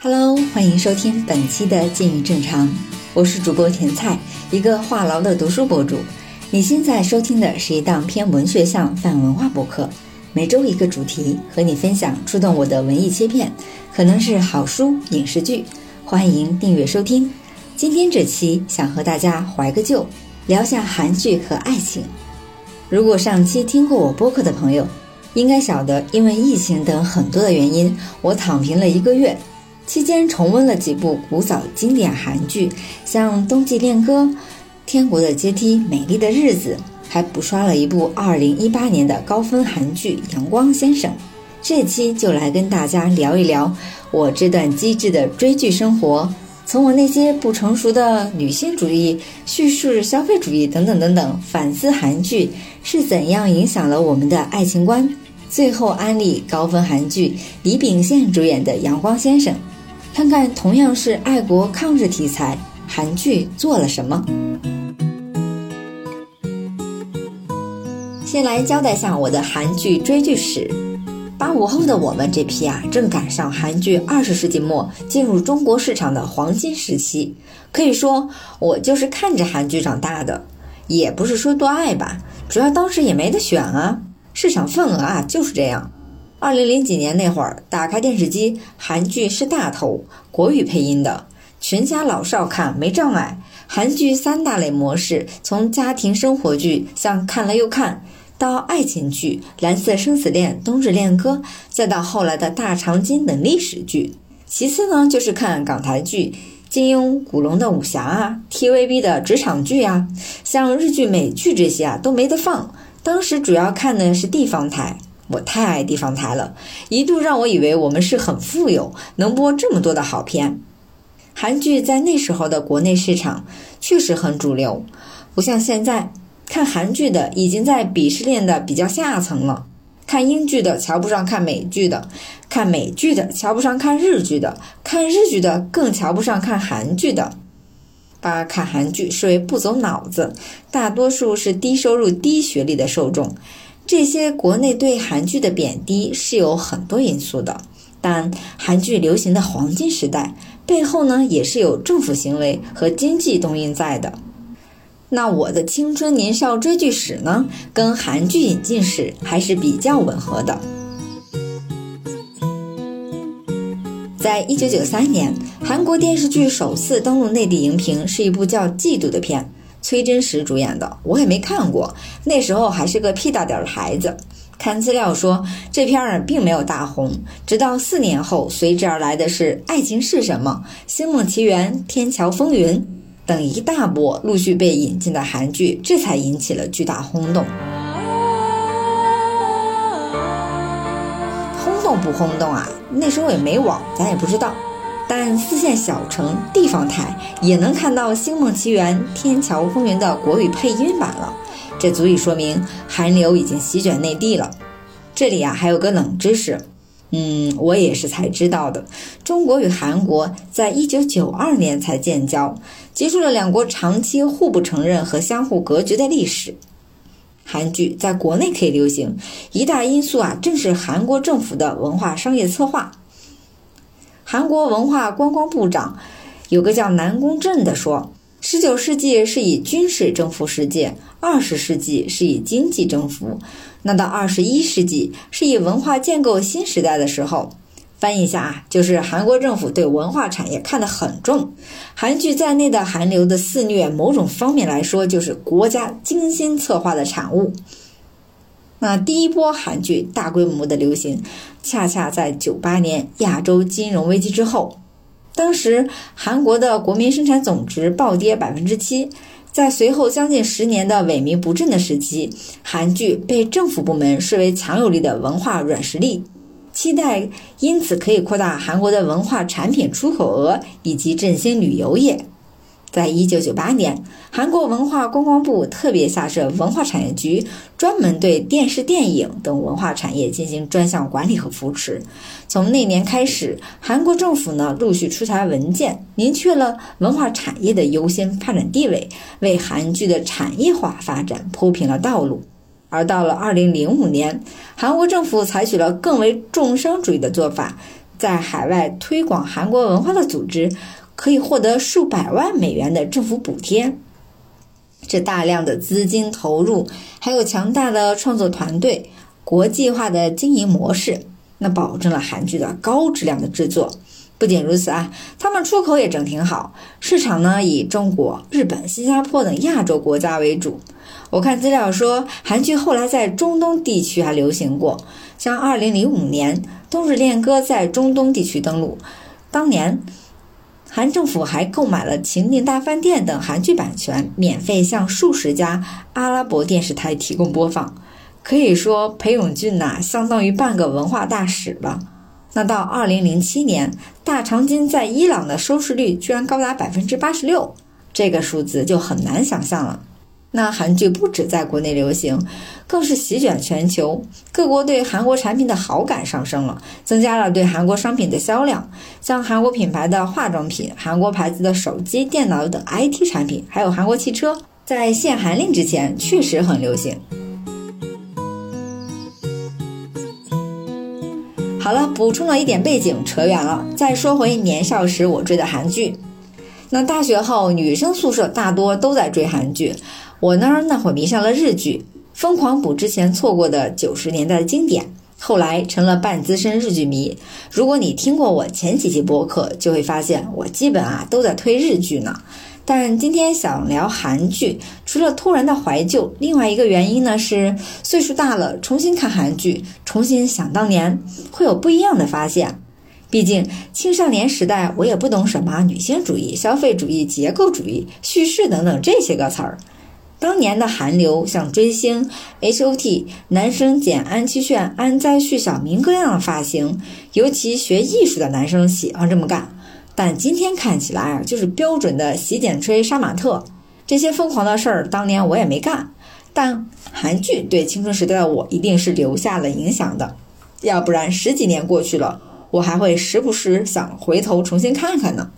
Hello，欢迎收听本期的《静语正常》，我是主播甜菜，一个话痨的读书博主。你现在收听的是一档偏文学向泛文化博客，每周一个主题，和你分享触动我的文艺切片，可能是好书、影视剧，欢迎订阅收听。今天这期想和大家怀个旧，聊下韩剧和爱情。如果上期听过我播客的朋友，应该晓得，因为疫情等很多的原因，我躺平了一个月。期间重温了几部古早经典韩剧，像《冬季恋歌》《天国的阶梯》《美丽的日子》，还补刷了一部2018年的高分韩剧《阳光先生》。这期就来跟大家聊一聊我这段机智的追剧生活，从我那些不成熟的女性主义、叙事消费主义等等等等，反思韩剧是怎样影响了我们的爱情观。最后安利高分韩剧李秉宪主演的《阳光先生》。看看同样是爱国抗日题材，韩剧做了什么？先来交代下我的韩剧追剧史。八五后的我们这批啊，正赶上韩剧二十世纪末进入中国市场的黄金时期。可以说，我就是看着韩剧长大的。也不是说多爱吧，主要当时也没得选啊，市场份额啊就是这样。二零零几年那会儿，打开电视机，韩剧是大头，国语配音的，全家老少看没障碍。韩剧三大类模式，从家庭生活剧像看了又看，到爱情剧《蓝色生死恋》《冬日恋歌》，再到后来的大长今等历史剧。其次呢，就是看港台剧，金庸、古龙的武侠啊，TVB 的职场剧啊，像日剧、美剧这些啊都没得放。当时主要看的是地方台。我太爱地方台了，一度让我以为我们是很富有，能播这么多的好片。韩剧在那时候的国内市场确实很主流，不像现在看韩剧的已经在鄙视链的比较下层了。看英剧的瞧不上看美剧的，看美剧的瞧不上看日剧的，看日剧的更瞧不上看韩剧的，把看韩剧视为不走脑子，大多数是低收入、低学历的受众。这些国内对韩剧的贬低是有很多因素的，但韩剧流行的黄金时代背后呢，也是有政府行为和经济动因在的。那我的青春年少追剧史呢，跟韩剧引进史还是比较吻合的。在一九九三年，韩国电视剧首次登陆内地荧屏，是一部叫《嫉妒》的片。崔真实主演的，我也没看过，那时候还是个屁大点的孩子。看资料说，这片儿并没有大红，直到四年后，随之而来的是《爱情是什么》《星梦奇缘》《天桥风云》等一大波陆续被引进的韩剧，这才引起了巨大轰动。轰动不轰动啊？那时候也没网，咱也不知道。但四线小城地方台也能看到《星梦奇缘》《天桥风云》的国语配音版了，这足以说明韩流已经席卷内地了。这里啊还有个冷知识，嗯，我也是才知道的。中国与韩国在一九九二年才建交，结束了两国长期互不承认和相互隔绝的历史。韩剧在国内可以流行，一大因素啊正是韩国政府的文化商业策划。韩国文化观光部长有个叫南宫镇的说：“十九世纪是以军事征服世界，二十世纪是以经济征服，那到二十一世纪是以文化建构新时代的时候。”翻译一下啊，就是韩国政府对文化产业看得很重，韩剧在内的韩流的肆虐，某种方面来说就是国家精心策划的产物。那第一波韩剧大规模的流行，恰恰在九八年亚洲金融危机之后。当时韩国的国民生产总值暴跌百分之七，在随后将近十年的萎靡不振的时期，韩剧被政府部门视为强有力的文化软实力，期待因此可以扩大韩国的文化产品出口额以及振兴旅游业。在一九九八年，韩国文化观光部特别下设文化产业局，专门对电视、电影等文化产业进行专项管理和扶持。从那年开始，韩国政府呢陆续出台文件，明确了文化产业的优先发展地位，为韩剧的产业化发展铺平了道路。而到了二零零五年，韩国政府采取了更为重商主义的做法。在海外推广韩国文化的组织，可以获得数百万美元的政府补贴。这大量的资金投入，还有强大的创作团队、国际化的经营模式，那保证了韩剧的高质量的制作。不仅如此啊，他们出口也整挺好，市场呢以中国、日本、新加坡等亚洲国家为主。我看资料说，韩剧后来在中东地区还流行过，像2005年《冬日恋歌》在中东地区登陆，当年韩政府还购买了《情定大饭店》等韩剧版权，免费向数十家阿拉伯电视台提供播放。可以说，裴勇俊呐，相当于半个文化大使了。那到二零零七年，《大长今》在伊朗的收视率居然高达百分之八十六，这个数字就很难想象了。那韩剧不止在国内流行，更是席卷全球，各国对韩国产品的好感上升了，增加了对韩国商品的销量。像韩国品牌的化妆品、韩国牌子的手机、电脑等 IT 产品，还有韩国汽车，在限韩令之前确实很流行。好了，补充了一点背景，扯远了。再说回年少时我追的韩剧，那大学后女生宿舍大多都在追韩剧，我呢那会迷上了日剧，疯狂补之前错过的九十年代的经典，后来成了半资深日剧迷。如果你听过我前几期播客，就会发现我基本啊都在推日剧呢。但今天想聊韩剧，除了突然的怀旧，另外一个原因呢是岁数大了，重新看韩剧，重新想当年，会有不一样的发现。毕竟青少年时代，我也不懂什么女性主义、消费主义、结构主义、叙事等等这些个词儿。当年的韩流，像追星、H.O.T，男生剪安七炫、安在旭、小明哥样的发型，尤其学艺术的男生喜欢这么干。但今天看起来啊，就是标准的洗剪吹杀马特，这些疯狂的事儿，当年我也没干。但韩剧对青春时代的我一定是留下了影响的，要不然十几年过去了，我还会时不时想回头重新看看呢。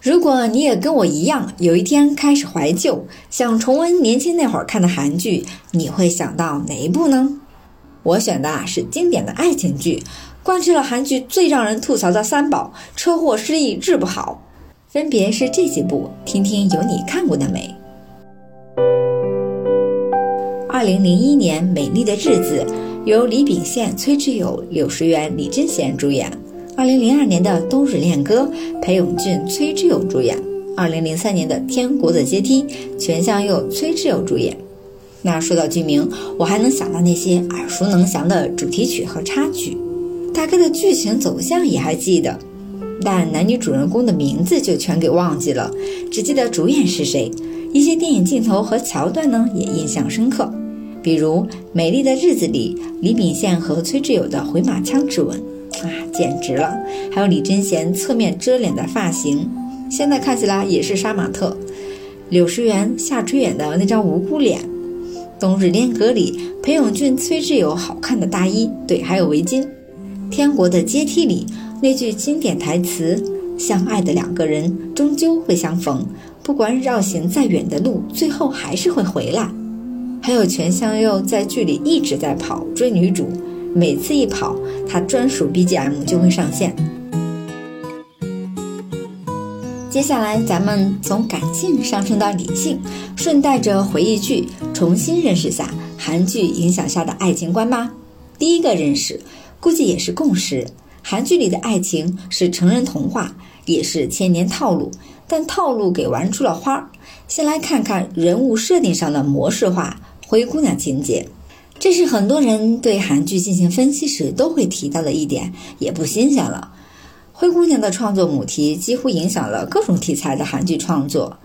如果你也跟我一样，有一天开始怀旧，想重温年轻那会儿看的韩剧，你会想到哪一部呢？我选的啊是经典的爱情剧。贯彻了韩剧最让人吐槽的三宝：车祸、失忆、治不好，分别是这几部，听听有你看过的没？二零零一年《美丽的日子》由李秉宪、崔智友、柳时元、李贞贤主演；二零零二年的《冬日恋歌》裴勇俊、崔智友主演；二零零三年的《天国的阶梯》全相佑、崔智友主演。那说到剧名，我还能想到那些耳熟能详的主题曲和插曲。大概的剧情走向也还记得，但男女主人公的名字就全给忘记了，只记得主演是谁。一些电影镜头和桥段呢也印象深刻，比如《美丽的日子》里李秉宪和崔智友的回马枪之吻，啊，简直了！还有李贞贤侧面遮脸的发型，现在看起来也是杀马特。柳时元、夏吹演的那张无辜脸，《冬日恋歌》里裴勇俊、崔智友好看的大衣，对，还有围巾。天国的阶梯里那句经典台词：“相爱的两个人终究会相逢，不管绕行再远的路，最后还是会回来。”还有全相佑在剧里一直在跑追女主，每次一跑，他专属 BGM 就会上线。接下来，咱们从感性上升到理性，顺带着回忆剧，重新认识下韩剧影响下的爱情观吧。第一个认识。估计也是共识。韩剧里的爱情是成人童话，也是千年套路，但套路给玩出了花。先来看看人物设定上的模式化灰姑娘情节，这是很多人对韩剧进行分析时都会提到的一点，也不新鲜了。灰姑娘的创作母题几乎影响了各种题材的韩剧创作，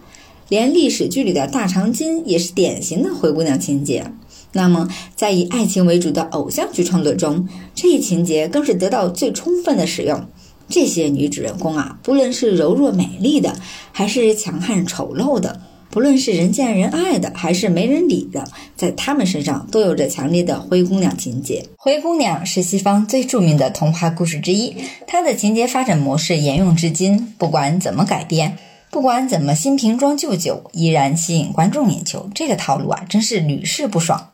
连历史剧里的大长今也是典型的灰姑娘情节。那么，在以爱情为主的偶像剧创作中，这一情节更是得到最充分的使用。这些女主人公啊，不论是柔弱美丽的，还是强悍丑陋的，不论是人见人爱的，还是没人理的，在他们身上都有着强烈的灰姑娘情节。灰姑娘是西方最著名的童话故事之一，它的情节发展模式沿用至今，不管怎么改编，不管怎么新瓶装旧酒，依然吸引观众眼球。这个套路啊，真是屡试不爽。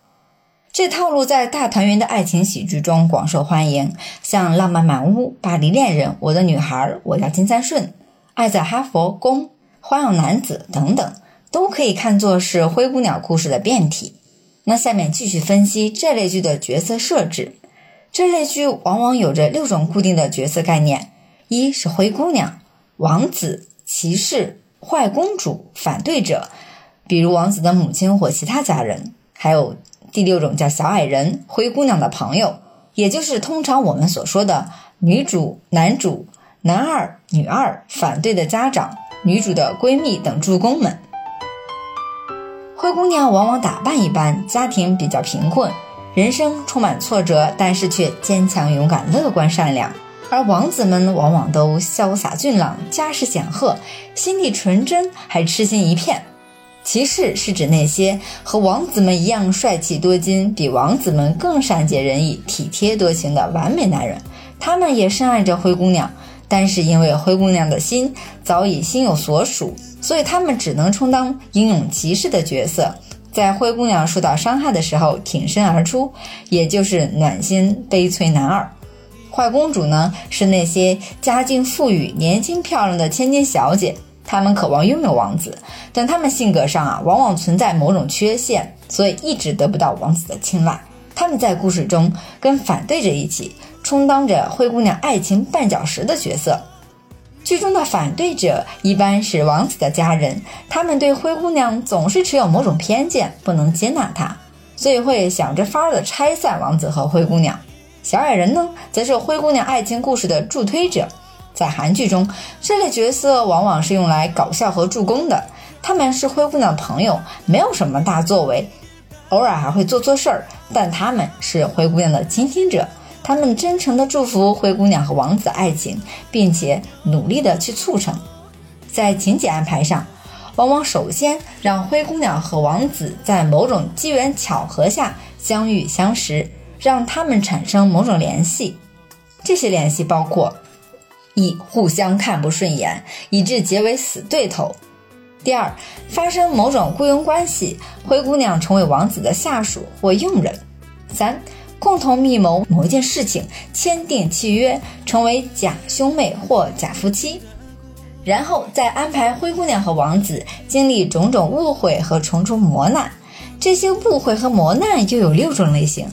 这套路在大团圆的爱情喜剧中广受欢迎，像《浪漫满屋》《巴黎恋人》《我的女孩》《我叫金三顺》《爱在哈佛宫》《花样男子》等等，都可以看作是灰姑娘故事的变体。那下面继续分析这类剧的角色设置。这类剧往往有着六种固定的角色概念：一是灰姑娘、王子、骑士、坏公主、反对者，比如王子的母亲或其他家人；还有第六种叫小矮人，灰姑娘的朋友，也就是通常我们所说的女主、男主、男二、女二、反对的家长、女主的闺蜜等助攻们。灰姑娘往往打扮一般，家庭比较贫困，人生充满挫折，但是却坚强、勇敢、乐观、善良。而王子们往往都潇洒俊朗，家世显赫，心地纯真，还痴心一片。骑士是指那些和王子们一样帅气多金，比王子们更善解人意、体贴多情的完美男人。他们也深爱着灰姑娘，但是因为灰姑娘的心早已心有所属。所以他们只能充当英勇骑士的角色，在灰姑娘受到伤害的时候挺身而出，也就是暖心悲催男二。坏公主呢，是那些家境富裕、年轻漂亮的千金小姐，她们渴望拥有王子，但她们性格上啊，往往存在某种缺陷，所以一直得不到王子的青睐。他们在故事中跟反对者一起，充当着灰姑娘爱情绊脚石的角色。剧中的反对者一般是王子的家人，他们对灰姑娘总是持有某种偏见，不能接纳她，所以会想着法儿的拆散王子和灰姑娘。小矮人呢，则是灰姑娘爱情故事的助推者。在韩剧中，这类角色往往是用来搞笑和助攻的。他们是灰姑娘的朋友，没有什么大作为，偶尔还会做错事儿，但他们是灰姑娘的倾听者。他们真诚地祝福灰姑娘和王子爱情，并且努力地去促成。在情节安排上，往往首先让灰姑娘和王子在某种机缘巧合下相遇相识，让他们产生某种联系。这些联系包括：一、互相看不顺眼，以致结为死对头；第二，发生某种雇佣关系，灰姑娘成为王子的下属或佣人；三。共同密谋某件事情，签订契约，成为假兄妹或假夫妻，然后再安排灰姑娘和王子经历种种误会和重重磨难。这些误会和磨难又有六种类型：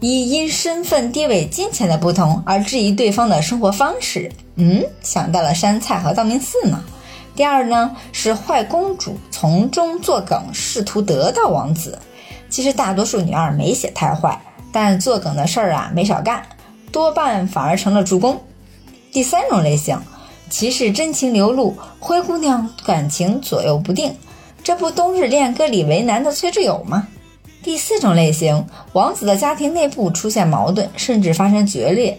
一、因身份地位、金钱的不同而质疑对方的生活方式，嗯，想到了山菜和道明寺呢。第二呢，是坏公主从中作梗，试图得到王子。其实大多数女二没写太坏。但作梗的事儿啊没少干，多半反而成了助攻。第三种类型，骑士真情流露，灰姑娘感情左右不定，这不冬日恋歌里为难的崔智友吗？第四种类型，王子的家庭内部出现矛盾，甚至发生决裂，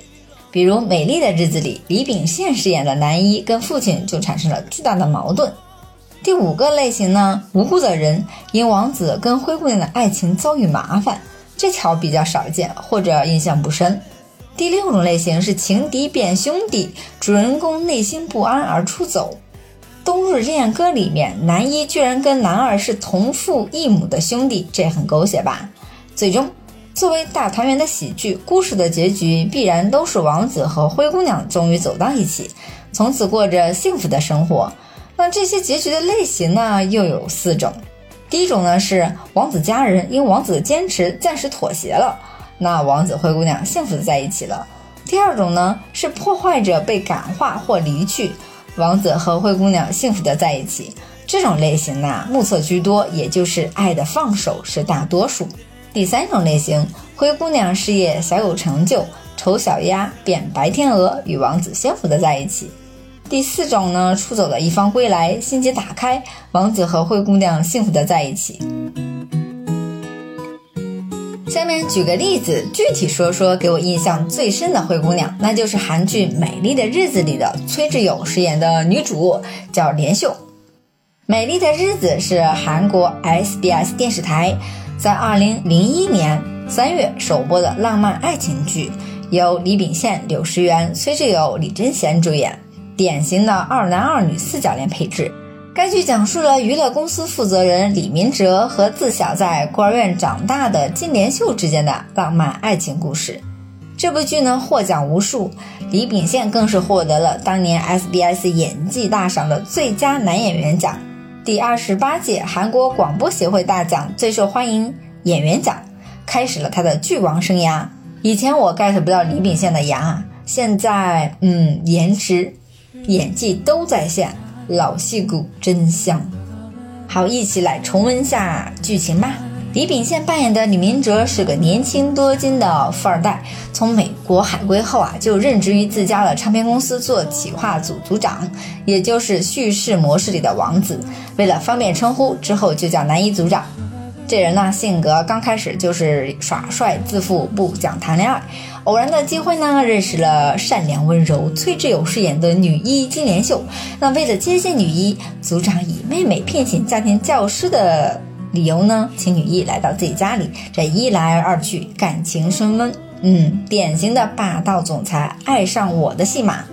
比如《美丽的日子》里李秉宪饰演的男一跟父亲就产生了巨大的矛盾。第五个类型呢，无辜的人因王子跟灰姑娘的爱情遭遇麻烦。这条比较少见，或者印象不深。第六种类型是情敌变兄弟，主人公内心不安而出走。《冬日恋歌》里面，男一居然跟男二是同父异母的兄弟，这很狗血吧？最终，作为大团圆的喜剧，故事的结局必然都是王子和灰姑娘终于走到一起，从此过着幸福的生活。那这些结局的类型呢，又有四种。第一种呢是王子家人因王子的坚持暂时妥协了，那王子灰姑娘幸福的在一起了。第二种呢是破坏者被感化或离去，王子和灰姑娘幸福的在一起。这种类型呢目测居多，也就是爱的放手是大多数。第三种类型，灰姑娘事业小有成就，丑小鸭变白天鹅，与王子幸福的在一起。第四种呢，出走的一方归来，心结打开，王子和灰姑娘幸福的在一起。下面举个例子，具体说说给我印象最深的灰姑娘，那就是韩剧《美丽的日子》里的崔智友饰演的女主，叫连秀。《美丽的日子》是韩国 SBS 电视台在2001年3月首播的浪漫爱情剧，由李秉宪、柳石元、崔智友、李贞贤主演。典型的二男二女四角恋配置。该剧讲述了娱乐公司负责人李明哲和自小在孤儿院长大的金莲秀之间的浪漫爱情故事。这部剧呢获奖无数，李秉宪更是获得了当年 SBS 演技大赏的最佳男演员奖，第二十八届韩国广播协会大奖最受欢迎演员奖，开始了他的剧王生涯。以前我 get 不到李秉宪的牙，现在嗯，颜值、演技都在线。老戏骨真香，好，一起来重温下剧情吧。李秉宪扮演的李明哲是个年轻多金的富二代，从美国海归后啊，就任职于自家的唱片公司做企划组组长，也就是叙事模式里的王子。为了方便称呼，之后就叫男一组长。这人呢，性格刚开始就是耍帅自负，不讲谈恋爱。偶然的机会呢，认识了善良温柔崔智友饰演的女一金莲秀。那为了接近女一，组长以妹妹聘请家庭教师的理由呢，请女一来到自己家里。这一来二去，感情升温。嗯，典型的霸道总裁爱上我的戏码。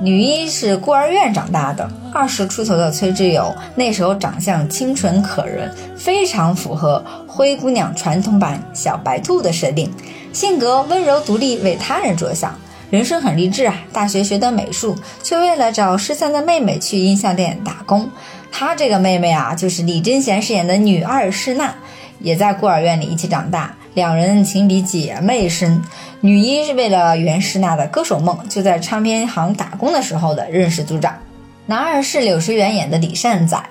女一是孤儿院长大的，二十出头的崔智友那时候长相清纯可人，非常符合灰姑娘传统版小白兔的设定，性格温柔独立，为他人着想，人生很励志啊。大学学的美术，却为了找失散的妹妹去音像店打工。她这个妹妹啊，就是李贞贤饰演的女二世娜，也在孤儿院里一起长大。两人情比姐妹深，女一是为了圆世娜的歌手梦，就在唱片行打工的时候的认识组长。男二是柳时元演的李善宰，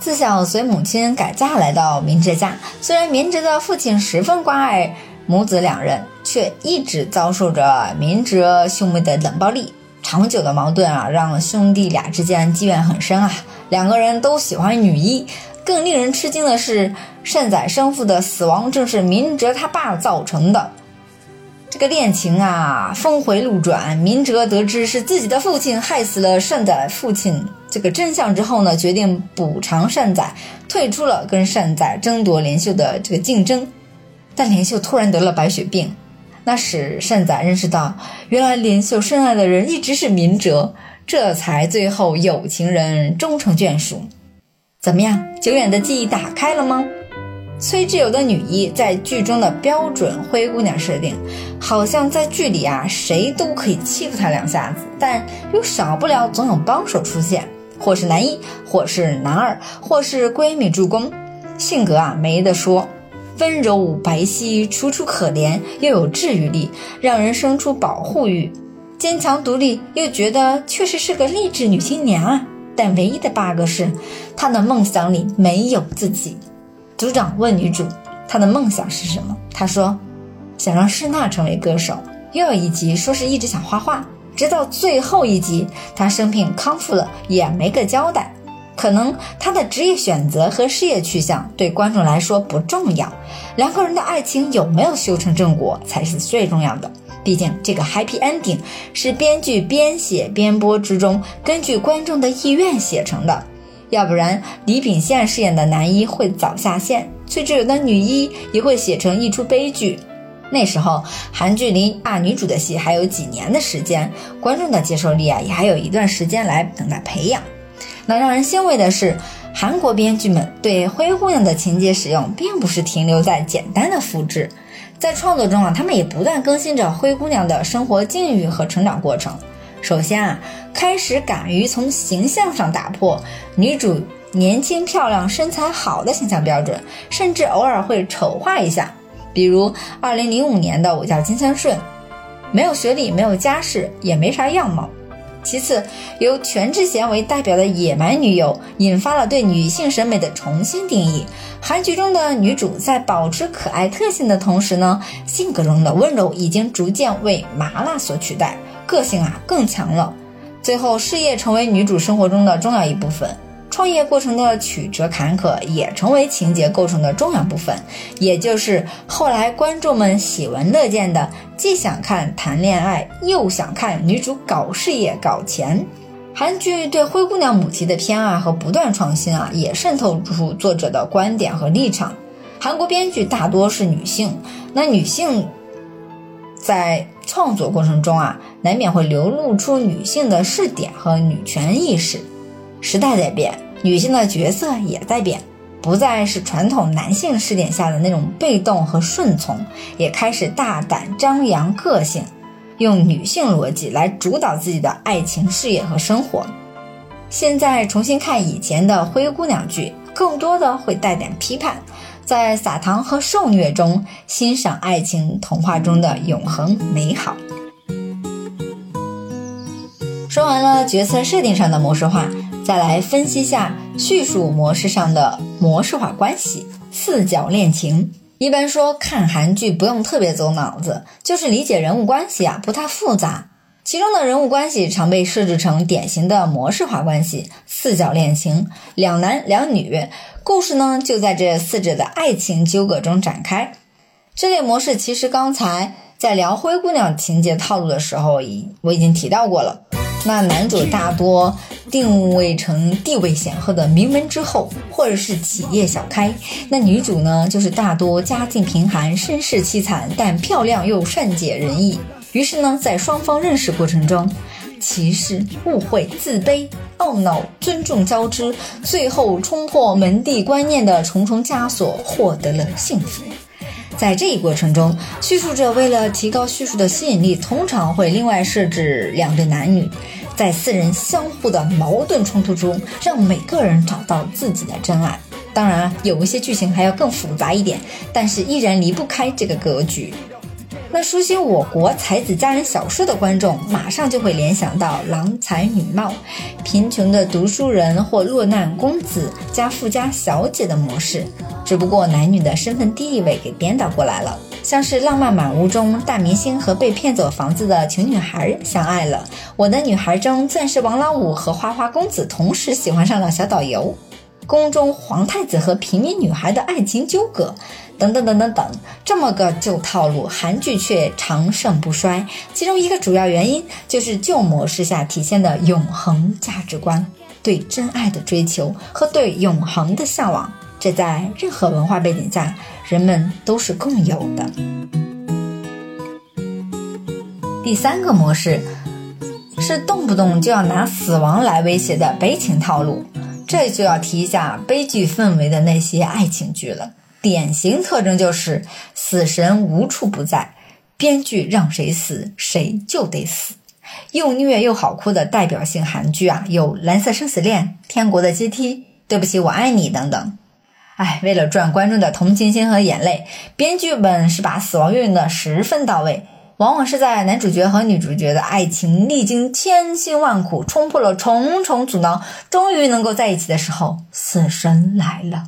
自小随母亲改嫁来到明哲家，虽然明哲的父亲十分关爱母子两人，却一直遭受着明哲兄妹的冷暴力。长久的矛盾啊，让兄弟俩之间积怨很深啊。两个人都喜欢女一。更令人吃惊的是，善宰生父的死亡正是明哲他爸造成的。这个恋情啊，峰回路转。明哲得知是自己的父亲害死了善宰父亲这个真相之后呢，决定补偿善宰，退出了跟善宰争夺莲秀的这个竞争。但莲秀突然得了白血病，那使善宰认识到，原来莲秀深爱的人一直是明哲，这才最后有情人终成眷属。怎么样，久远的记忆打开了吗？崔智友的女一在剧中的标准灰姑娘设定，好像在剧里啊，谁都可以欺负她两下子，但又少不了总有帮手出现，或是男一，或是男二，或是闺蜜助攻，性格啊没得说，温柔白皙，楚楚可怜，又有治愈力，让人生出保护欲，坚强独立，又觉得确实是个励志女青年啊。但唯一的 bug 是，她的梦想里没有自己。组长问女主，她的梦想是什么？她说，想让诗娜成为歌手。又有一集说是一直想画画，直到最后一集，她生病康复了，也没个交代。可能她的职业选择和事业去向对观众来说不重要，两个人的爱情有没有修成正果才是最重要的。毕竟，这个 happy ending 是编剧边写边播之中，根据观众的意愿写成的。要不然，李秉宪饰演的男一会早下线，崔智友的女一也会写成一出悲剧。那时候，韩剧离大女主的戏还有几年的时间，观众的接受力啊，也还有一段时间来等待培养。那让人欣慰的是，韩国编剧们对灰姑娘的情节使用，并不是停留在简单的复制。在创作中啊，他们也不断更新着灰姑娘的生活境遇和成长过程。首先啊，开始敢于从形象上打破女主年轻漂亮、身材好的形象标准，甚至偶尔会丑化一下。比如2005年的《我叫金三顺》，没有学历，没有家世，也没啥样貌。其次，由全智贤为代表的野蛮女友，引发了对女性审美的重新定义。韩剧中的女主在保持可爱特性的同时呢，性格中的温柔已经逐渐为麻辣所取代，个性啊更强了。最后，事业成为女主生活中的重要一部分。创业过程的曲折坎坷也成为情节构成的重要部分，也就是后来观众们喜闻乐见的，既想看谈恋爱，又想看女主搞事业、搞钱。韩剧对灰姑娘母题的偏爱和不断创新啊，也渗透出作者的观点和立场。韩国编剧大多是女性，那女性在创作过程中啊，难免会流露出女性的视点和女权意识。时代在变，女性的角色也在变，不再是传统男性视点下的那种被动和顺从，也开始大胆张扬个性，用女性逻辑来主导自己的爱情事业和生活。现在重新看以前的灰姑娘剧，更多的会带点批判。在撒糖和受虐中欣赏爱情童话中的永恒美好。说完了角色设定上的模式化，再来分析下叙述模式上的模式化关系。四角恋情，一般说看韩剧不用特别走脑子，就是理解人物关系啊，不太复杂。其中的人物关系常被设置成典型的模式化关系，四角恋情，两男两女。故事呢，就在这四者的爱情纠葛中展开。这类模式其实刚才在聊灰姑娘情节套路的时候，已我已经提到过了。那男主大多定位成地位显赫的名门之后，或者是企业小开；那女主呢，就是大多家境贫寒、身世凄惨，但漂亮又善解人意。于是呢，在双方认识过程中。歧视、误会、自卑、懊恼、尊重交织，最后冲破门第观念的重重枷锁，获得了幸福。在这一过程中，叙述者为了提高叙述的吸引力，通常会另外设置两对男女，在四人相互的矛盾冲突中，让每个人找到自己的真爱。当然，有一些剧情还要更复杂一点，但是依然离不开这个格局。那熟悉我国才子佳人小说的观众，马上就会联想到郎才女貌、贫穷的读书人或落难公子加富家小姐的模式，只不过男女的身份地位给颠倒过来了。像是《浪漫满屋》中，大明星和被骗走房子的穷女孩相爱了；《我的女孩》中，钻石王老五和花花公子同时喜欢上了小导游。宫中皇太子和平民女孩的爱情纠葛，等等等等等，这么个旧套路，韩剧却长盛不衰。其中一个主要原因就是旧模式下体现的永恒价值观，对真爱的追求和对永恒的向往，这在任何文化背景下人们都是共有的。第三个模式是动不动就要拿死亡来威胁的悲情套路。这就要提一下悲剧氛围的那些爱情剧了，典型特征就是死神无处不在，编剧让谁死谁就得死，又虐又好哭的代表性韩剧啊，有《蓝色生死恋》《天国的阶梯》《对不起我爱你》等等。哎，为了赚观众的同情心和眼泪，编剧们是把死亡运用的十分到位。往往是在男主角和女主角的爱情历经千辛万苦，冲破了重重阻挠，终于能够在一起的时候，死神来了。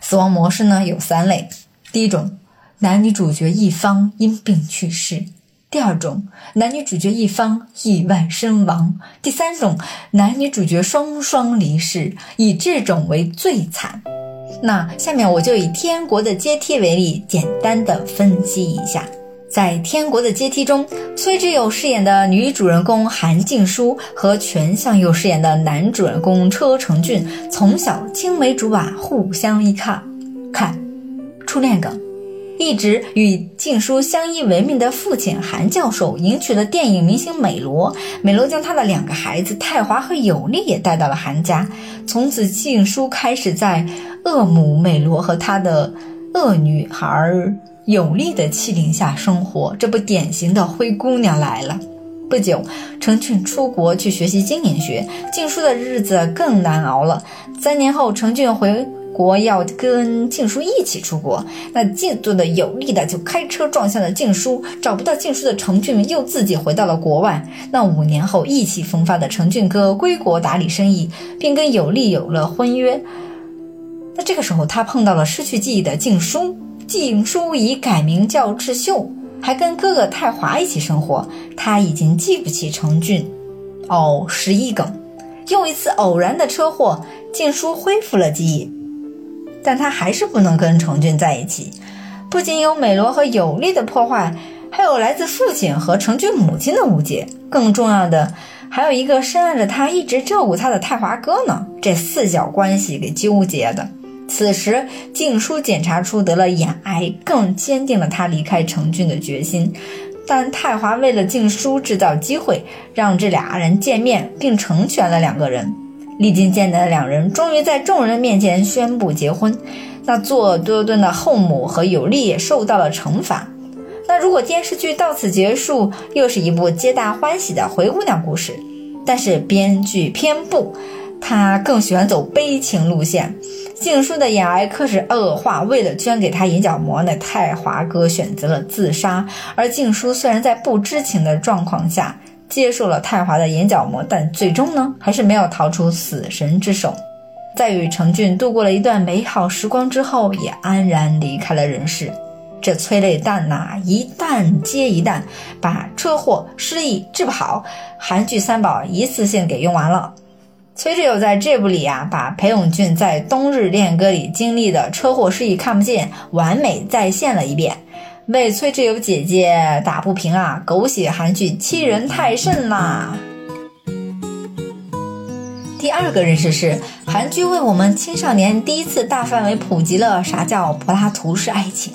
死亡模式呢有三类：第一种，男女主角一方因病去世；第二种，男女主角一方意外身亡；第三种，男女主角双双离世，以这种为最惨。那下面我就以《天国的阶梯》为例，简单的分析一下。在《天国的阶梯》中，崔智友饰演的女主人公韩静书和全相佑饰演的男主人公车成俊，从小青梅竹马，互相依靠。看，初恋梗，一直与静书相依为命的父亲韩教授迎娶了电影明星美罗，美罗将他的两个孩子泰华和有利也带到了韩家，从此静书开始在恶母美罗和他的恶女孩。有利的欺凌下生活，这不典型的灰姑娘来了。不久，成俊出国去学习经营学，静书的日子更难熬了。三年后，成俊回国要跟静书一起出国，那嫉妒的有利的就开车撞向了静书，找不到静书的成俊又自己回到了国外。那五年后，意气风发的成俊哥归国打理生意，并跟有利有了婚约。那这个时候，他碰到了失去记忆的静书静书已改名叫智秀，还跟哥哥泰华一起生活。他已经记不起成俊。哦，十一梗，又一次偶然的车祸，静书恢复了记忆，但他还是不能跟成俊在一起。不仅有美罗和有利的破坏，还有来自父亲和成俊母亲的误解。更重要的，还有一个深爱着他、一直照顾他的泰华哥呢。这四角关系给纠结的。此时，静书检查出得了眼癌，更坚定了他离开成俊的决心。但泰华为了静书制造机会，让这俩人见面，并成全了两个人。历经艰难的两人终于在众人面前宣布结婚。那做多顿的后母和有利也受到了惩罚。那如果电视剧到此结束，又是一部皆大欢喜的灰姑娘故事。但是编剧偏不，他更喜欢走悲情路线。静书的眼癌开始恶化，为了捐给他眼角膜，那泰华哥选择了自杀。而静书虽然在不知情的状况下接受了泰华的眼角膜，但最终呢，还是没有逃出死神之手。在与程俊度过了一段美好时光之后，也安然离开了人世。这催泪弹呐，一弹接一弹，把车祸、失忆治不好，韩剧三宝一次性给用完了。崔智友在这部里啊，把裴勇俊在《冬日恋歌》里经历的车祸失忆看不见，完美再现了一遍，为崔智友姐姐打不平啊！狗血韩剧欺人太甚啦！第二个认识是，韩剧为我们青少年第一次大范围普及了啥叫柏拉图式爱情。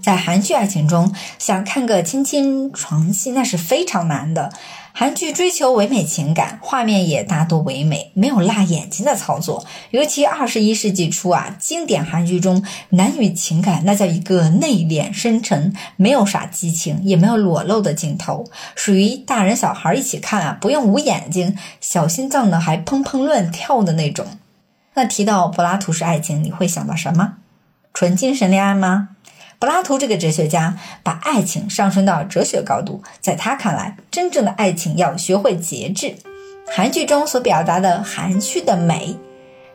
在韩剧爱情中，想看个亲亲床戏那是非常难的。韩剧追求唯美情感，画面也大多唯美，没有辣眼睛的操作。尤其二十一世纪初啊，经典韩剧中男女情感那叫一个内敛深沉，没有啥激情，也没有裸露的镜头，属于大人小孩一起看啊，不用捂眼睛，小心脏呢还砰砰乱跳的那种。那提到柏拉图式爱情，你会想到什么？纯精神恋爱吗？柏拉图这个哲学家把爱情上升到哲学高度，在他看来，真正的爱情要学会节制。韩剧中所表达的含蓄的美，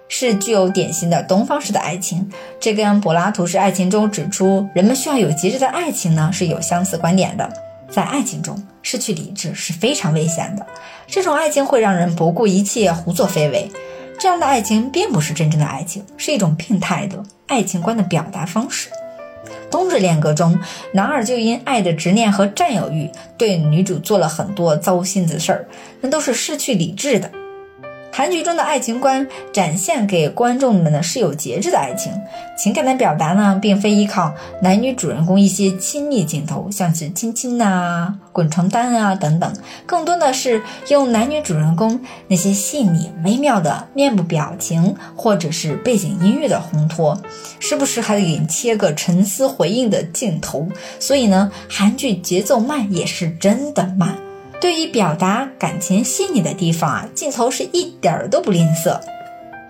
是具有典型的东方式的爱情，这跟柏拉图式爱情中指出人们需要有节制的爱情呢是有相似观点的。在爱情中失去理智是非常危险的，这种爱情会让人不顾一切胡作非为。这样的爱情并不是真正的爱情，是一种病态的爱情观的表达方式。冬日恋歌中，男二就因爱的执念和占有欲，对女主做了很多糟心的事儿，那都是失去理智的。韩剧中的爱情观展现给观众们的是有节制的爱情，情感的表达呢，并非依靠男女主人公一些亲密镜头，像是亲亲呐、滚床单啊等等，更多的是用男女主人公那些细腻微妙的面部表情，或者是背景音乐的烘托，时不时还得给你切个沉思回应的镜头。所以呢，韩剧节奏慢也是真的慢。对于表达感情细腻的地方啊，镜头是一点儿都不吝啬。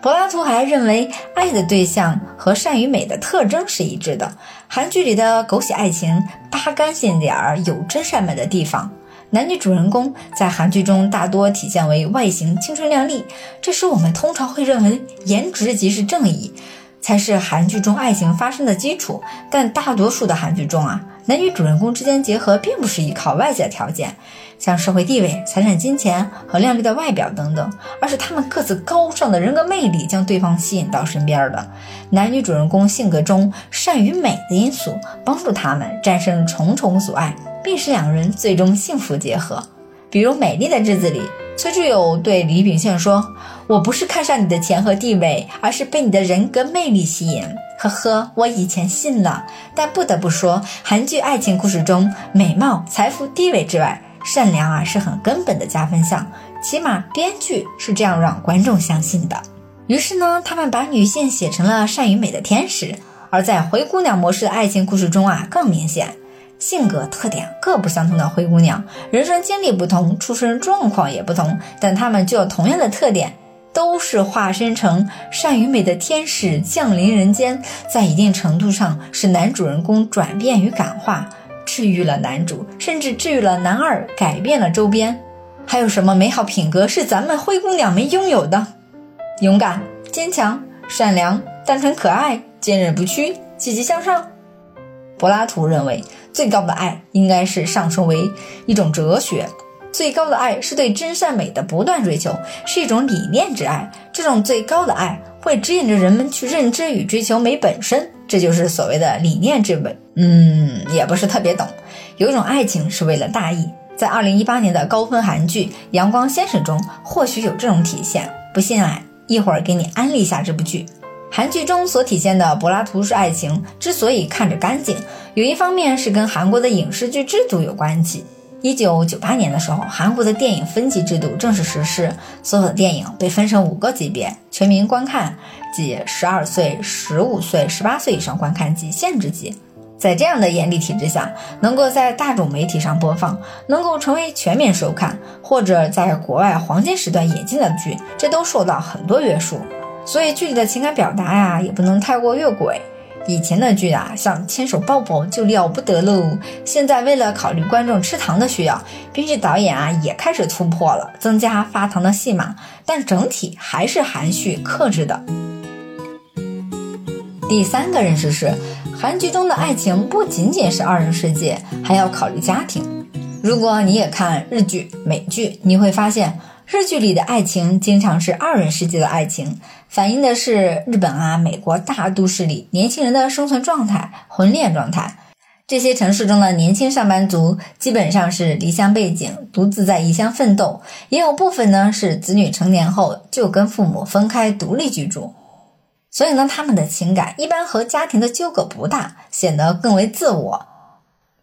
柏拉图还认为，爱的对象和善与美的特征是一致的。韩剧里的狗血爱情扒干净点儿，有真善美的地方。男女主人公在韩剧中大多体现为外形青春靓丽，这时我们通常会认为颜值即是正义，才是韩剧中爱情发生的基础。但大多数的韩剧中啊。男女主人公之间结合，并不是依靠外界条件，像社会地位、财产、金钱和靓丽的外表等等，而是他们各自高尚的人格魅力将对方吸引到身边的。男女主人公性格中善与美的因素，帮助他们战胜重重阻碍，并使两人最终幸福结合。比如《美丽的日子》里，崔智友对李秉宪说：“我不是看上你的钱和地位，而是被你的人格魅力吸引。”呵呵，我以前信了，但不得不说，韩剧爱情故事中，美貌、财富、地位之外，善良啊是很根本的加分项，起码编剧是这样让观众相信的。于是呢，他们把女性写成了善与美的天使，而在灰姑娘模式的爱情故事中啊，更明显，性格特点各不相同的灰姑娘，人生经历不同，出身状况也不同，但她们具有同样的特点。都是化身成善与美的天使降临人间，在一定程度上使男主人公转变与感化，治愈了男主，甚至治愈了男二，改变了周边。还有什么美好品格是咱们灰姑娘没拥有的？勇敢、坚强、善良、单纯可爱、坚韧不屈、积极向上。柏拉图认为，最高的爱应该是上升为一种哲学。最高的爱是对真善美的不断追求，是一种理念之爱。这种最高的爱会指引着人们去认知与追求美本身，这就是所谓的理念之美。嗯，也不是特别懂。有一种爱情是为了大义，在二零一八年的高分韩剧《阳光先生》中，或许有这种体现。不信啊，一会儿给你安利一下这部剧。韩剧中所体现的柏拉图式爱情之所以看着干净，有一方面是跟韩国的影视剧制度有关系。一九九八年的时候，韩国的电影分级制度正式实施，所有的电影被分成五个级别，全民观看即十二岁、十五岁、十八岁以上观看及限制级。在这样的严厉体制下，能够在大众媒体上播放，能够成为全民收看，或者在国外黄金时段引进的剧，这都受到很多约束。所以剧里的情感表达呀，也不能太过越轨。以前的剧啊，像牵手抱抱就了不得喽。现在为了考虑观众吃糖的需要，编剧导演啊也开始突破了，增加发糖的戏码，但整体还是含蓄克制的。第三个认识是，韩剧中的爱情不仅仅是二人世界，还要考虑家庭。如果你也看日剧、美剧，你会发现。日剧里的爱情经常是二人世界的爱情，反映的是日本啊、美国大都市里年轻人的生存状态、婚恋状态。这些城市中的年轻上班族基本上是离乡背井，独自在异乡奋斗，也有部分呢是子女成年后就跟父母分开独立居住。所以呢，他们的情感一般和家庭的纠葛不大，显得更为自我，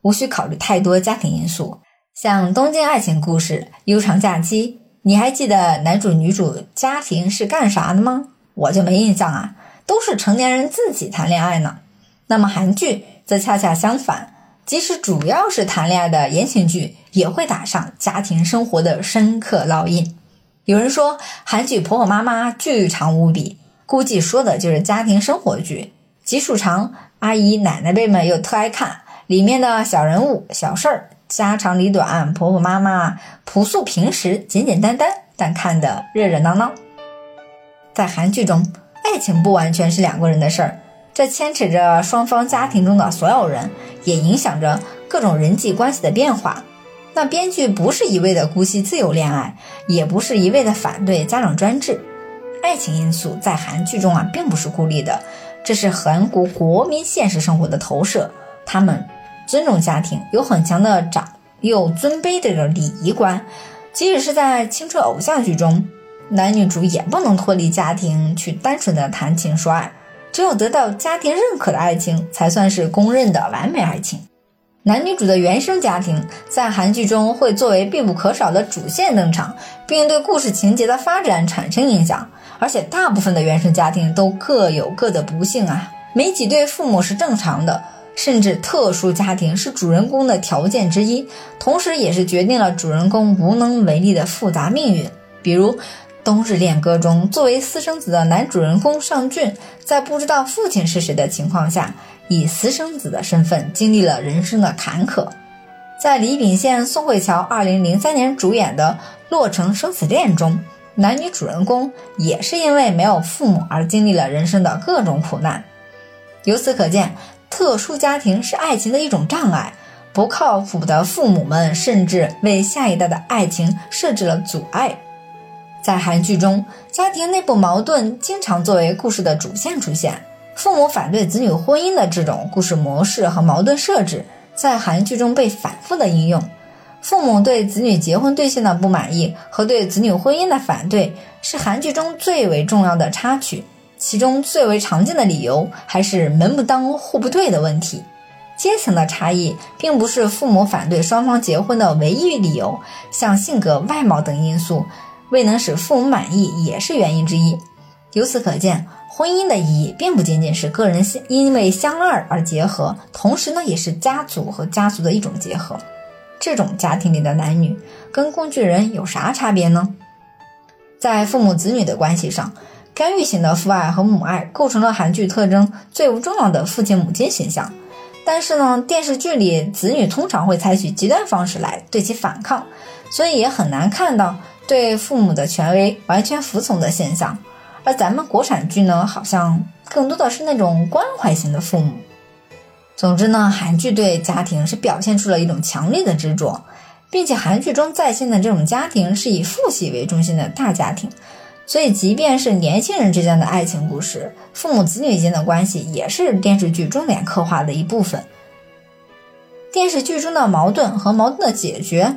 无需考虑太多家庭因素。像《东京爱情故事》《悠长假期》。你还记得男主女主家庭是干啥的吗？我就没印象啊，都是成年人自己谈恋爱呢。那么韩剧则恰恰相反，即使主要是谈恋爱的言情剧，也会打上家庭生活的深刻烙印。有人说韩剧婆婆妈妈剧长无比，估计说的就是家庭生活剧，集数长，阿姨奶奶辈们又特爱看里面的小人物小事儿。家长里短，婆婆妈妈朴素平实，简简单单，但看得热热闹闹。在韩剧中，爱情不完全是两个人的事儿，这牵扯着双方家庭中的所有人，也影响着各种人际关系的变化。那编剧不是一味的姑息自由恋爱，也不是一味的反对家长专制。爱情因素在韩剧中啊，并不是孤立的，这是韩国国民现实生活的投射。他们。尊重家庭，有很强的长幼尊卑的礼仪观。即使是在青春偶像剧中，男女主也不能脱离家庭去单纯的谈情说爱。只有得到家庭认可的爱情，才算是公认的完美爱情。男女主的原生家庭在韩剧中会作为必不可少的主线登场，并对故事情节的发展产生影响。而且大部分的原生家庭都各有各的不幸啊，没几对父母是正常的。甚至特殊家庭是主人公的条件之一，同时也是决定了主人公无能为力的复杂命运。比如《冬日恋歌》中，作为私生子的男主人公尚俊，在不知道父亲是谁的情况下，以私生子的身份经历了人生的坎坷。在李秉宪、宋慧乔2003年主演的《洛城生死恋》中，男女主人公也是因为没有父母而经历了人生的各种苦难。由此可见。特殊家庭是爱情的一种障碍，不靠谱的父母们甚至为下一代的爱情设置了阻碍。在韩剧中，家庭内部矛盾经常作为故事的主线出现，父母反对子女婚姻的这种故事模式和矛盾设置，在韩剧中被反复的应用。父母对子女结婚对象的不满意和对子女婚姻的反对，是韩剧中最为重要的插曲。其中最为常见的理由还是门不当户不对的问题。阶层的差异并不是父母反对双方结婚的唯一理由，像性格、外貌等因素未能使父母满意也是原因之一。由此可见，婚姻的意义并不仅仅是个人因为相爱而结合，同时呢，也是家族和家族的一种结合。这种家庭里的男女跟工具人有啥差别呢？在父母子女的关系上。干预型的父爱和母爱构成了韩剧特征最为重要的父亲母亲形象，但是呢，电视剧里子女通常会采取极端方式来对其反抗，所以也很难看到对父母的权威完全服从的现象。而咱们国产剧呢，好像更多的是那种关怀型的父母。总之呢，韩剧对家庭是表现出了一种强烈的执着，并且韩剧中再现的这种家庭是以父系为中心的大家庭。所以，即便是年轻人之间的爱情故事，父母子女间的关系也是电视剧重点刻画的一部分。电视剧中的矛盾和矛盾的解决，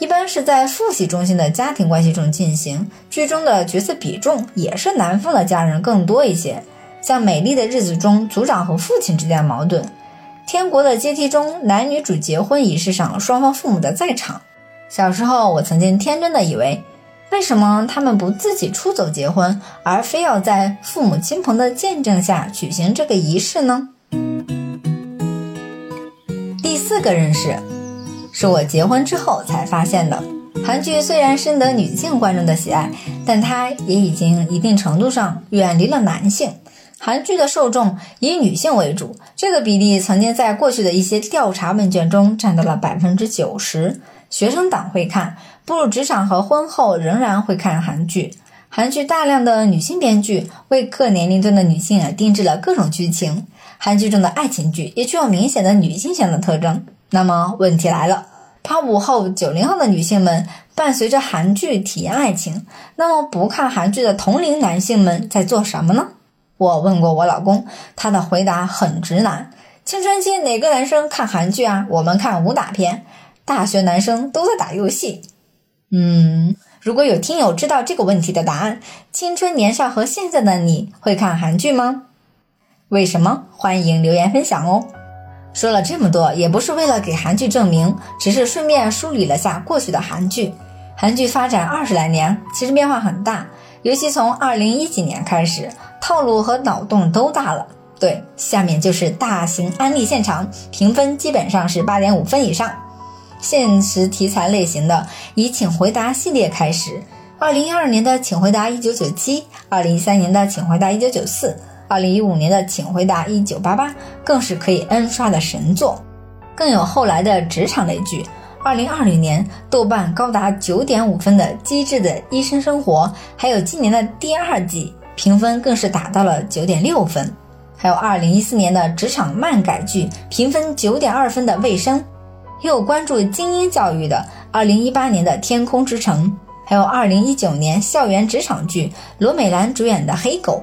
一般是在父系中心的家庭关系中进行。剧中的角色比重也是男方的家人更多一些。像《美丽的日子》中，组长和父亲之间的矛盾；《天国的阶梯》中，男女主结婚仪式上双方父母的在场。小时候，我曾经天真的以为，为什么他们不自己出走结婚，而非要在父母亲朋的见证下举行这个仪式呢？第四个认识，是我结婚之后才发现的。韩剧虽然深得女性观众的喜爱，但它也已经一定程度上远离了男性。韩剧的受众以女性为主，这个比例曾经在过去的一些调查问卷中占到了百分之九十。学生党会看，步入职场和婚后仍然会看韩剧。韩剧大量的女性编剧为各年龄段的女性啊定制了各种剧情。韩剧中的爱情剧也具有明显的女性向的特征。那么问题来了，八五后、九零后的女性们伴随着韩剧体验爱情，那么不看韩剧的同龄男性们在做什么呢？我问过我老公，他的回答很直男：青春期哪个男生看韩剧啊？我们看武打片。大学男生都在打游戏，嗯，如果有听友知道这个问题的答案，青春年少和现在的你会看韩剧吗？为什么？欢迎留言分享哦。说了这么多，也不是为了给韩剧证明，只是顺便梳理了下过去的韩剧。韩剧发展二十来年，其实变化很大，尤其从二零一几年开始，套路和脑洞都大了。对，下面就是大型安利现场，评分基本上是八点五分以上。现实题材类型的，以《请回答》系列开始。二零一二年的《请回答一九九七》，二零一三年的《请回答一九九四》，二零一五年的《请回答一九八八》更是可以 N 刷的神作。更有后来的职场类剧，二零二零年豆瓣高达九点五分的《机智的医生生活》，还有今年的第二季评分更是达到了九点六分。还有二零一四年的职场漫改剧，评分九点二分的《卫生》。也有关注精英教育的，二零一八年的《天空之城》，还有二零一九年校园职场剧罗美兰主演的《黑狗》，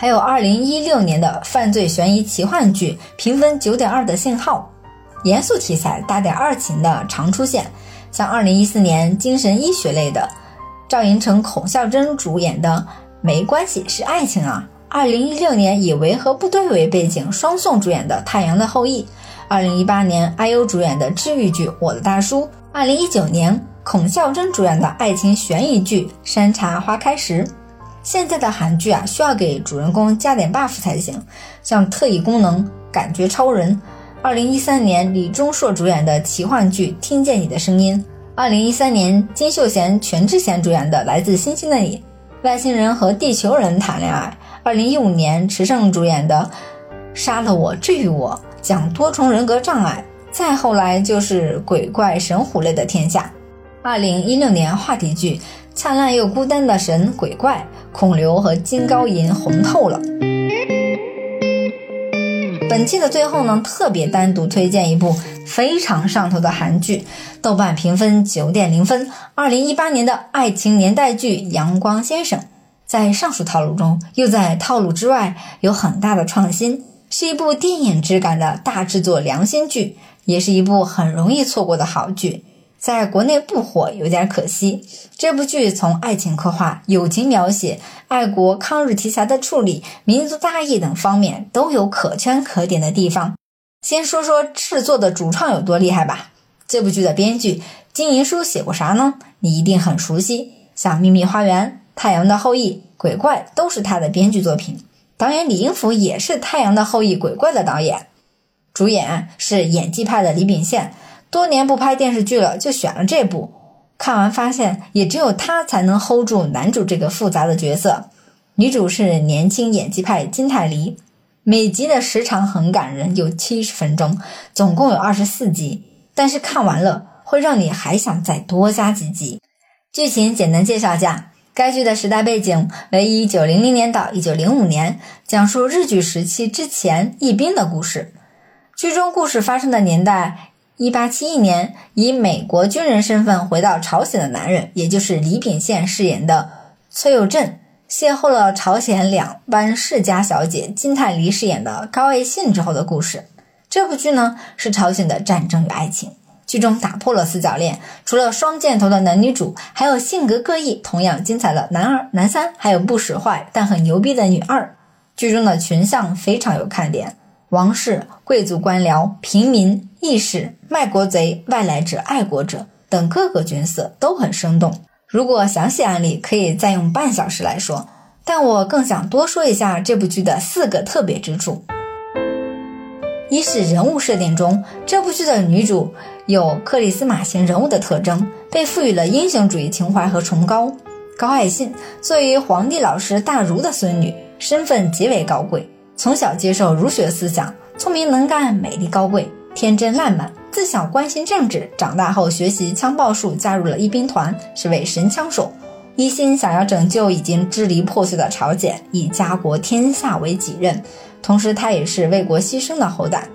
还有二零一六年的犯罪悬疑奇幻剧评分九点二的《信号》，严肃题材大点二情的常出现，像二零一四年精神医学类的赵寅成、孔孝真主演的《没关系是爱情啊》，二零一六年以维和部队为背景双宋主演的《太阳的后裔》。二零一八年，IU 主演的治愈剧《我的大叔》；二零一九年，孔孝真主演的爱情悬疑剧《山茶花开时》。现在的韩剧啊，需要给主人公加点 buff 才行，像特异功能、感觉超人。二零一三年，李钟硕主演的奇幻剧《听见你的声音》；二零一三年，金秀贤、全智贤主演的《来自星星的你》，外星人和地球人谈恋爱。二零一五年，池胜主演的《杀了我，治愈我》。讲多重人格障碍，再后来就是鬼怪神虎类的天下。二零一六年话题剧《灿烂又孤单的神鬼怪》，孔刘和金高银红透了。本期的最后呢，特别单独推荐一部非常上头的韩剧，豆瓣评分九点零分，二零一八年的爱情年代剧《阳光先生》，在上述套路中，又在套路之外有很大的创新。是一部电影质感的大制作良心剧，也是一部很容易错过的好剧。在国内不火有点可惜。这部剧从爱情刻画、友情描写、爱国抗日题材的处理、民族大义等方面都有可圈可点的地方。先说说制作的主创有多厉害吧。这部剧的编剧金银书写过啥呢？你一定很熟悉，像《秘密花园》《太阳的后裔》《鬼怪》都是他的编剧作品。导演李英福也是《太阳的后裔》鬼怪的导演，主演是演技派的李秉宪，多年不拍电视剧了，就选了这部。看完发现，也只有他才能 hold 住男主这个复杂的角色。女主是年轻演技派金泰梨，每集的时长很感人，有七十分钟，总共有二十四集。但是看完了会让你还想再多加几集。剧情简单介绍下。该剧的时代背景为一九零零年到一九零五年，讲述日据时期之前义兵的故事。剧中故事发生的年代一八七一年，以美国军人身份回到朝鲜的男人，也就是李秉宪饰演的崔佑镇，邂逅了朝鲜两班世家小姐金泰梨饰演的高爱信之后的故事。这部剧呢，是朝鲜的战争与爱情。剧中打破了四角恋，除了双箭头的男女主，还有性格各异、同样精彩的男二、男三，还有不使坏但很牛逼的女二。剧中的群像非常有看点：王室、贵族、官僚、平民、义士、卖国贼、外来者、爱国者，等各个角色都很生动。如果详细案例可以再用半小时来说，但我更想多说一下这部剧的四个特别之处。一是人物设定中，这部剧的女主有克里斯玛型人物的特征，被赋予了英雄主义情怀和崇高。高爱信作为皇帝老师大儒的孙女，身份极为高贵，从小接受儒学思想，聪明能干，美丽高贵，天真烂漫，自小关心政治，长大后学习枪炮术，加入了义兵团，是位神枪手，一心想要拯救已经支离破碎的朝鲜，以家国天下为己任。同时，她也是为国牺牲的后代。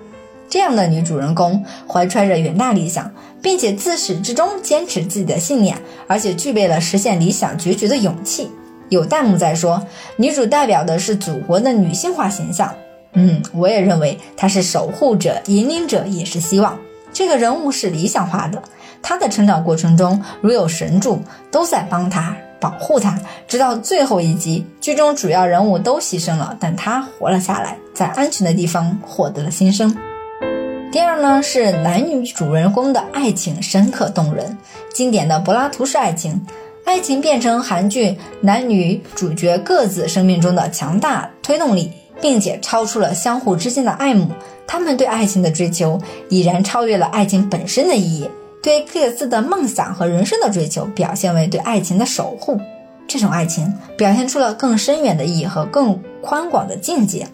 这样的女主人公怀揣着远大理想，并且自始至终坚持自己的信念，而且具备了实现理想决绝的勇气。有弹幕在说，女主代表的是祖国的女性化形象。嗯，我也认为她是守护者、引领者，也是希望。这个人物是理想化的，她的成长过程中如有神助，都在帮她。保护她，直到最后一集，剧中主要人物都牺牲了，但她活了下来，在安全的地方获得了新生。第二呢，是男女主人公的爱情深刻动人，经典的柏拉图式爱情，爱情变成韩剧男女主角各自生命中的强大推动力，并且超出了相互之间的爱慕，他们对爱情的追求已然超越了爱情本身的意义。对各自的梦想和人生的追求，表现为对爱情的守护。这种爱情表现出了更深远的意义和更宽广的境界。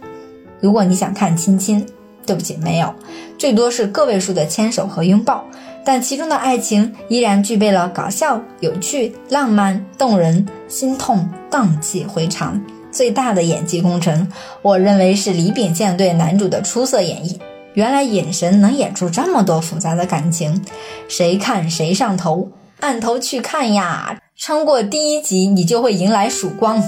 如果你想看亲亲，对不起，没有，最多是个位数的牵手和拥抱。但其中的爱情依然具备了搞笑、有趣、浪漫、动人、心痛、荡气回肠。最大的演技工程，我认为是李秉宪对男主的出色演绎。原来眼神能演出这么多复杂的感情，谁看谁上头，按头去看呀！撑过第一集，你就会迎来曙光。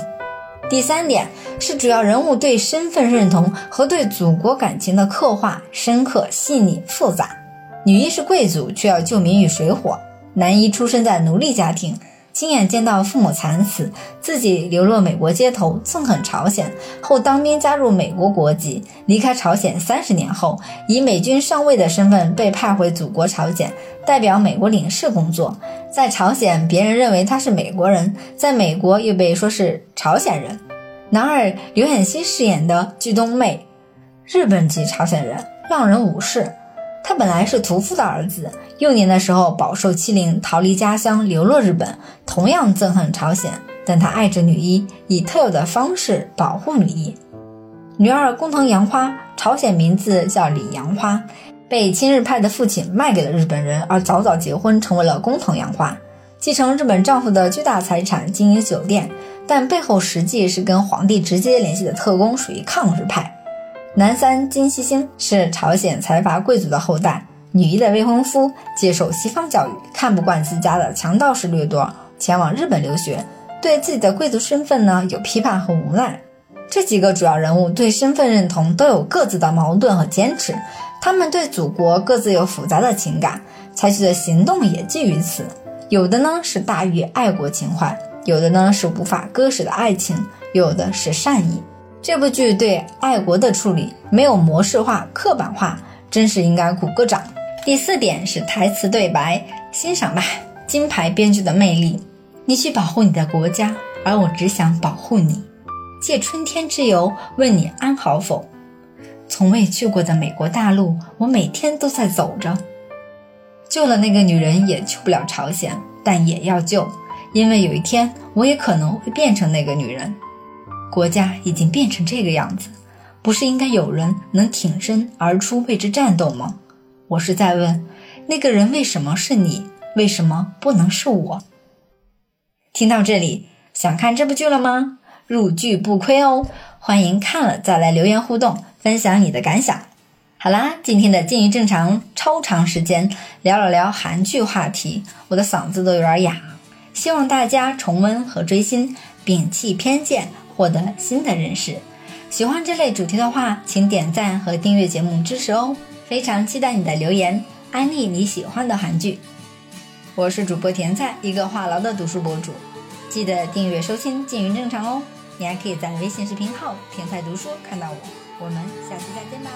第三点是主要人物对身份认同和对祖国感情的刻画深刻、细腻、复杂。女一是贵族，却要救民于水火；男一出生在奴隶家庭。亲眼见到父母惨死，自己流落美国街头，憎恨朝鲜后当兵加入美国国籍，离开朝鲜三十年后，以美军上尉的身份被派回祖国朝鲜，代表美国领事工作。在朝鲜，别人认为他是美国人，在美国又被说是朝鲜人。男二刘演熙饰演的具东妹，日本籍朝鲜人，浪人武士。他本来是屠夫的儿子，幼年的时候饱受欺凌，逃离家乡，流落日本，同样憎恨朝鲜。但他爱着女一，以特有的方式保护女一。女二工藤洋花，朝鲜名字叫李洋花，被亲日派的父亲卖给了日本人，而早早结婚，成为了工藤洋花，继承日本丈夫的巨大财产，经营酒店，但背后实际是跟皇帝直接联系的特工，属于抗日派。男三金熙星是朝鲜财阀贵族的后代，女一的未婚夫接受西方教育，看不惯自家的强盗式掠夺，前往日本留学，对自己的贵族身份呢有批判和无奈。这几个主要人物对身份认同都有各自的矛盾和坚持，他们对祖国各自有复杂的情感，采取的行动也基于此。有的呢是大于爱国情怀，有的呢是无法割舍的爱情，有的是善意。这部剧对爱国的处理没有模式化、刻板化，真是应该鼓个掌。第四点是台词对白，欣赏吧，金牌编剧的魅力。你去保护你的国家，而我只想保护你。借春天之油问你安好否？从未去过的美国大陆，我每天都在走着。救了那个女人也救不了朝鲜，但也要救，因为有一天我也可能会变成那个女人。国家已经变成这个样子，不是应该有人能挺身而出为之战斗吗？我是在问，那个人为什么是你？为什么不能是我？听到这里，想看这部剧了吗？入剧不亏哦！欢迎看了再来留言互动，分享你的感想。好啦，今天的静于正常超长时间聊了聊韩剧话题，我的嗓子都有点哑，希望大家重温和追星，摒弃偏见。获得新的认识，喜欢这类主题的话，请点赞和订阅节目支持哦。非常期待你的留言，安利你喜欢的韩剧。我是主播甜菜，一个话痨的读书博主，记得订阅收听，静云正常哦。你还可以在微信视频号“甜菜读书”看到我。我们下期再见吧。